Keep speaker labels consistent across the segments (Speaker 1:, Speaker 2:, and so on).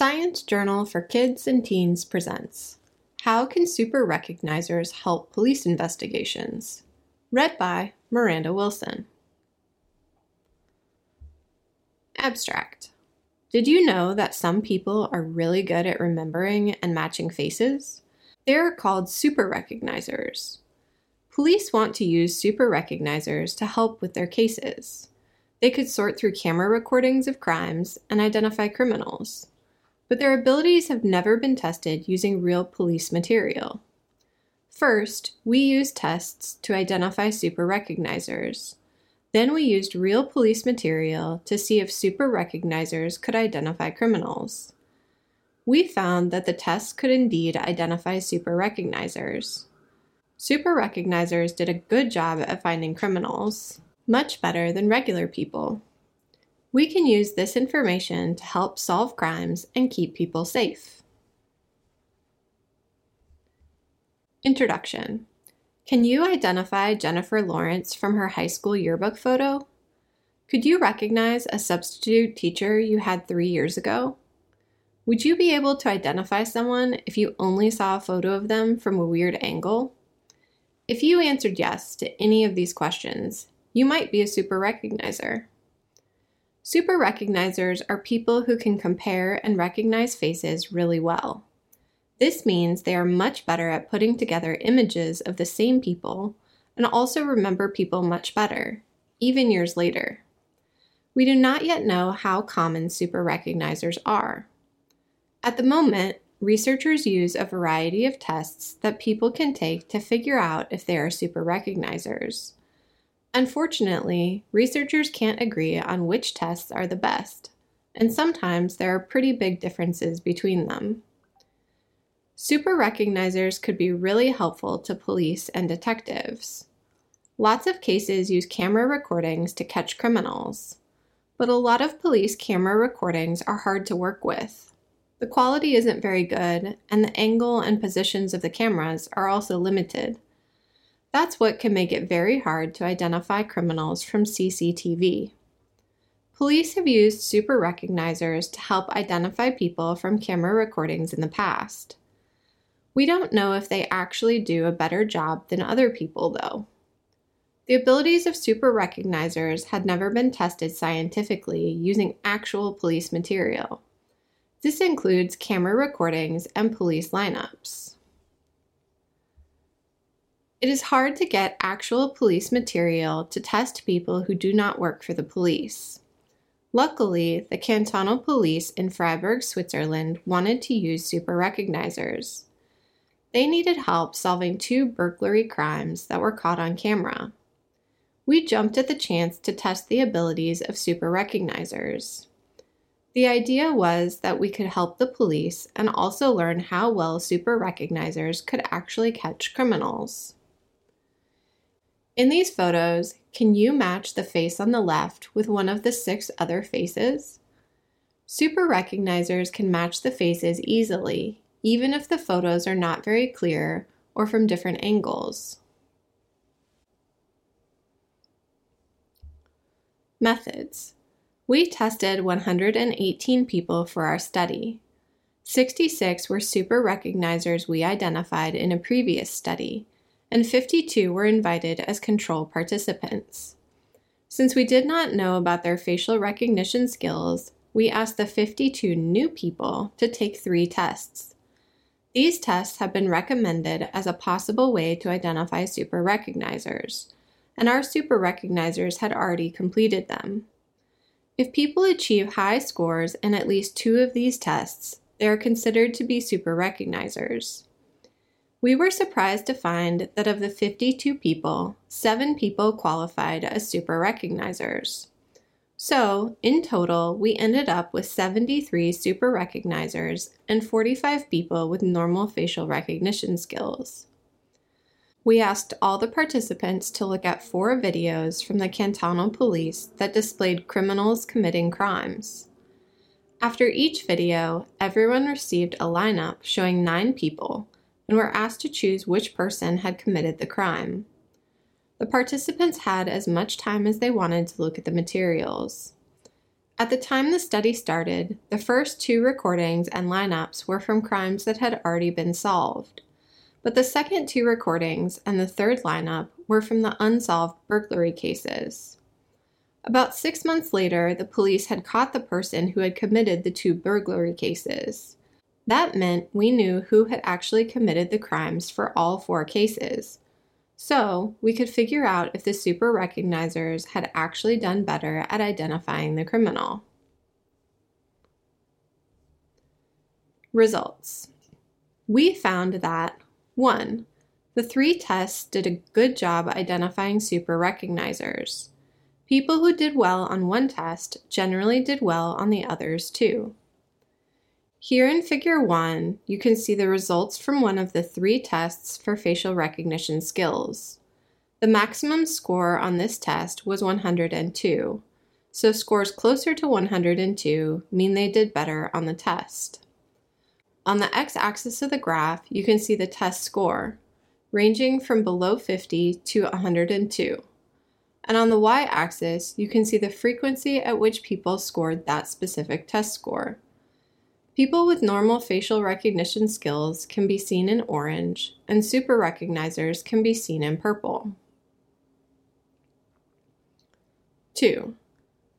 Speaker 1: Science Journal for Kids and Teens presents How Can Super Recognizers Help Police Investigations? Read by Miranda Wilson. Abstract Did you know that some people are really good at remembering and matching faces? They're called super recognizers. Police want to use super recognizers to help with their cases. They could sort through camera recordings of crimes and identify criminals but their abilities have never been tested using real police material. First, we used tests to identify super recognizers. Then we used real police material to see if super recognizers could identify criminals. We found that the tests could indeed identify super recognizers. Super recognizers did a good job at finding criminals, much better than regular people. We can use this information to help solve crimes and keep people safe. Introduction Can you identify Jennifer Lawrence from her high school yearbook photo? Could you recognize a substitute teacher you had three years ago? Would you be able to identify someone if you only saw a photo of them from a weird angle? If you answered yes to any of these questions, you might be a super recognizer. Super recognizers are people who can compare and recognize faces really well. This means they are much better at putting together images of the same people and also remember people much better, even years later. We do not yet know how common super recognizers are. At the moment, researchers use a variety of tests that people can take to figure out if they are super recognizers. Unfortunately, researchers can't agree on which tests are the best, and sometimes there are pretty big differences between them. Super recognizers could be really helpful to police and detectives. Lots of cases use camera recordings to catch criminals, but a lot of police camera recordings are hard to work with. The quality isn't very good, and the angle and positions of the cameras are also limited. That's what can make it very hard to identify criminals from CCTV. Police have used super recognizers to help identify people from camera recordings in the past. We don't know if they actually do a better job than other people, though. The abilities of super recognizers had never been tested scientifically using actual police material. This includes camera recordings and police lineups. It is hard to get actual police material to test people who do not work for the police. Luckily, the cantonal police in Freiburg, Switzerland wanted to use super recognizers. They needed help solving two burglary crimes that were caught on camera. We jumped at the chance to test the abilities of super recognizers. The idea was that we could help the police and also learn how well super recognizers could actually catch criminals. In these photos, can you match the face on the left with one of the six other faces? Super recognizers can match the faces easily, even if the photos are not very clear or from different angles. Methods. We tested 118 people for our study. 66 were super recognizers we identified in a previous study, and 52 were invited as control participants. Since we did not know about their facial recognition skills, we asked the 52 new people to take three tests. These tests have been recommended as a possible way to identify super recognizers, and our super recognizers had already completed them. If people achieve high scores in at least two of these tests, they are considered to be super recognizers. We were surprised to find that of the 52 people, seven people qualified as super recognizers. So, in total, we ended up with 73 super recognizers and 45 people with normal facial recognition skills. We asked all the participants to look at four videos from the cantonal police that displayed criminals committing crimes. After each video, everyone received a lineup showing nine people and were asked to choose which person had committed the crime. The participants had as much time as they wanted to look at the materials. At the time the study started, the first two recordings and lineups were from crimes that had already been solved. But the second two recordings and the third lineup were from the unsolved burglary cases. About six months later, the police had caught the person who had committed the two burglary cases. That meant we knew who had actually committed the crimes for all four cases. So, we could figure out if the super recognizers had actually done better at identifying the criminal. Results We found that 1. The three tests did a good job identifying super recognizers. People who did well on one test generally did well on the others too. Here in Figure 1, you can see the results from one of the three tests for facial recognition skills. The maximum score on this test was 102, so scores closer to 102 mean they did better on the test. On the x-axis of the graph, you can see the test score, ranging from below 50 to 102 and on the y-axis, you can see the frequency at which people scored that specific test score. People with normal facial recognition skills can be seen in orange, and super recognizers can be seen in purple. 2.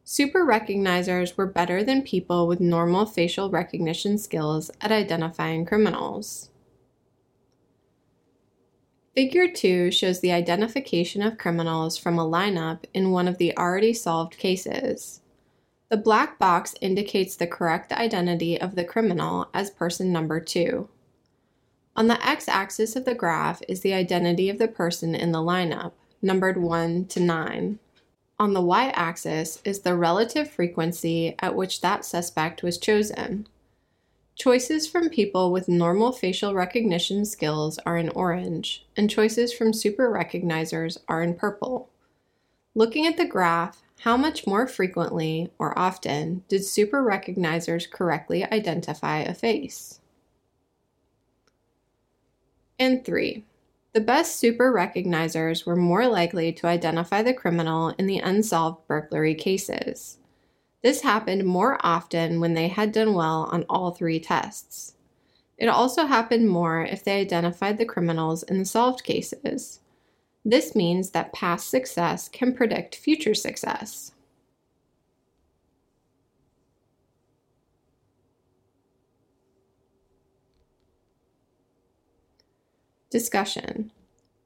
Speaker 1: Super recognizers were better than people with normal facial recognition skills at identifying criminals. Figure 2 shows the identification of criminals from a lineup in one of the already solved cases. The black box indicates the correct identity of the criminal as person number 2. On the x-axis of the graph is the identity of the person in the lineup, numbered 1 to 9. On the y-axis is the relative frequency at which that suspect was chosen. Choices from people with normal facial recognition skills are in orange, and choices from super recognizers are in purple. Looking at the graph, how much more frequently or often did super recognizers correctly identify a face? And three, the best super recognizers were more likely to identify the criminal in the unsolved burglary cases. This happened more often when they had done well on all three tests. It also happened more if they identified the criminals in the solved cases. This means that past success can predict future success. Discussion.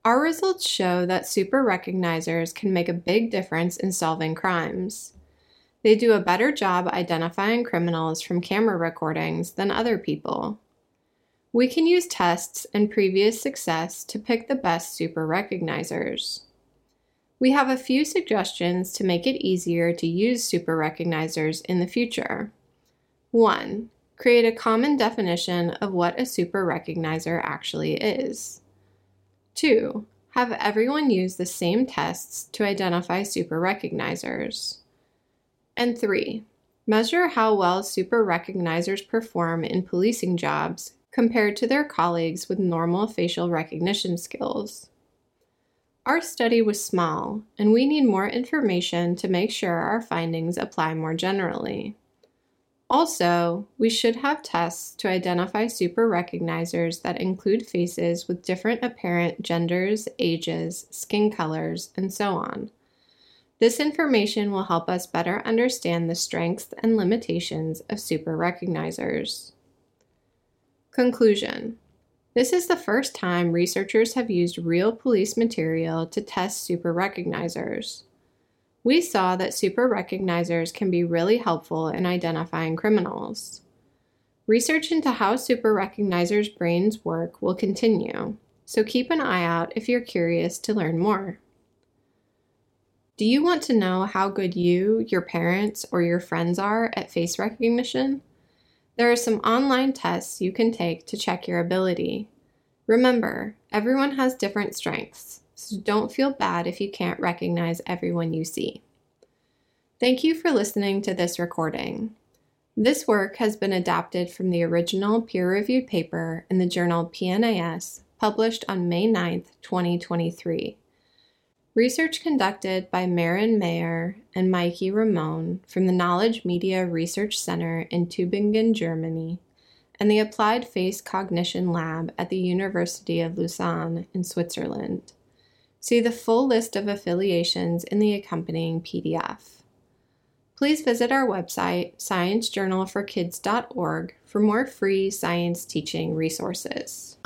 Speaker 1: Our results show that super recognizers can make a big difference in solving crimes. They do a better job identifying criminals from camera recordings than other people. We can use tests and previous success to pick the best super recognizers. We have a few suggestions to make it easier to use super recognizers in the future. 1. Create a common definition of what a super recognizer actually is. 2. Have everyone use the same tests to identify super recognizers. And three, measure how well super recognizers perform in policing jobs compared to their colleagues with normal facial recognition skills. Our study was small, and we need more information to make sure our findings apply more generally. Also, we should have tests to identify super recognizers that include faces with different apparent genders, ages, skin colors, and so on. This information will help us better understand the strengths and limitations of super recognizers. Conclusion This is the first time researchers have used real police material to test super recognizers. We saw that super recognizers can be really helpful in identifying criminals. Research into how super recognizers' brains work will continue, so keep an eye out if you're curious to learn more. Do you want to know how good you, your parents, or your friends are at face recognition? There are some online tests you can take to check your ability. Remember, everyone has different strengths, so don't feel bad if you can't recognize everyone you see. Thank you for listening to this recording. This work has been adapted from the original peer reviewed paper in the journal PNAS published on May 9, 2023. Research conducted by Maren Mayer and Meike Ramon from the Knowledge Media Research Center in Tübingen, Germany, and the Applied Face Cognition Lab at the University of Lausanne in Switzerland. See the full list of affiliations in the accompanying PDF. Please visit our website, sciencejournalforkids.org, for more free science teaching resources.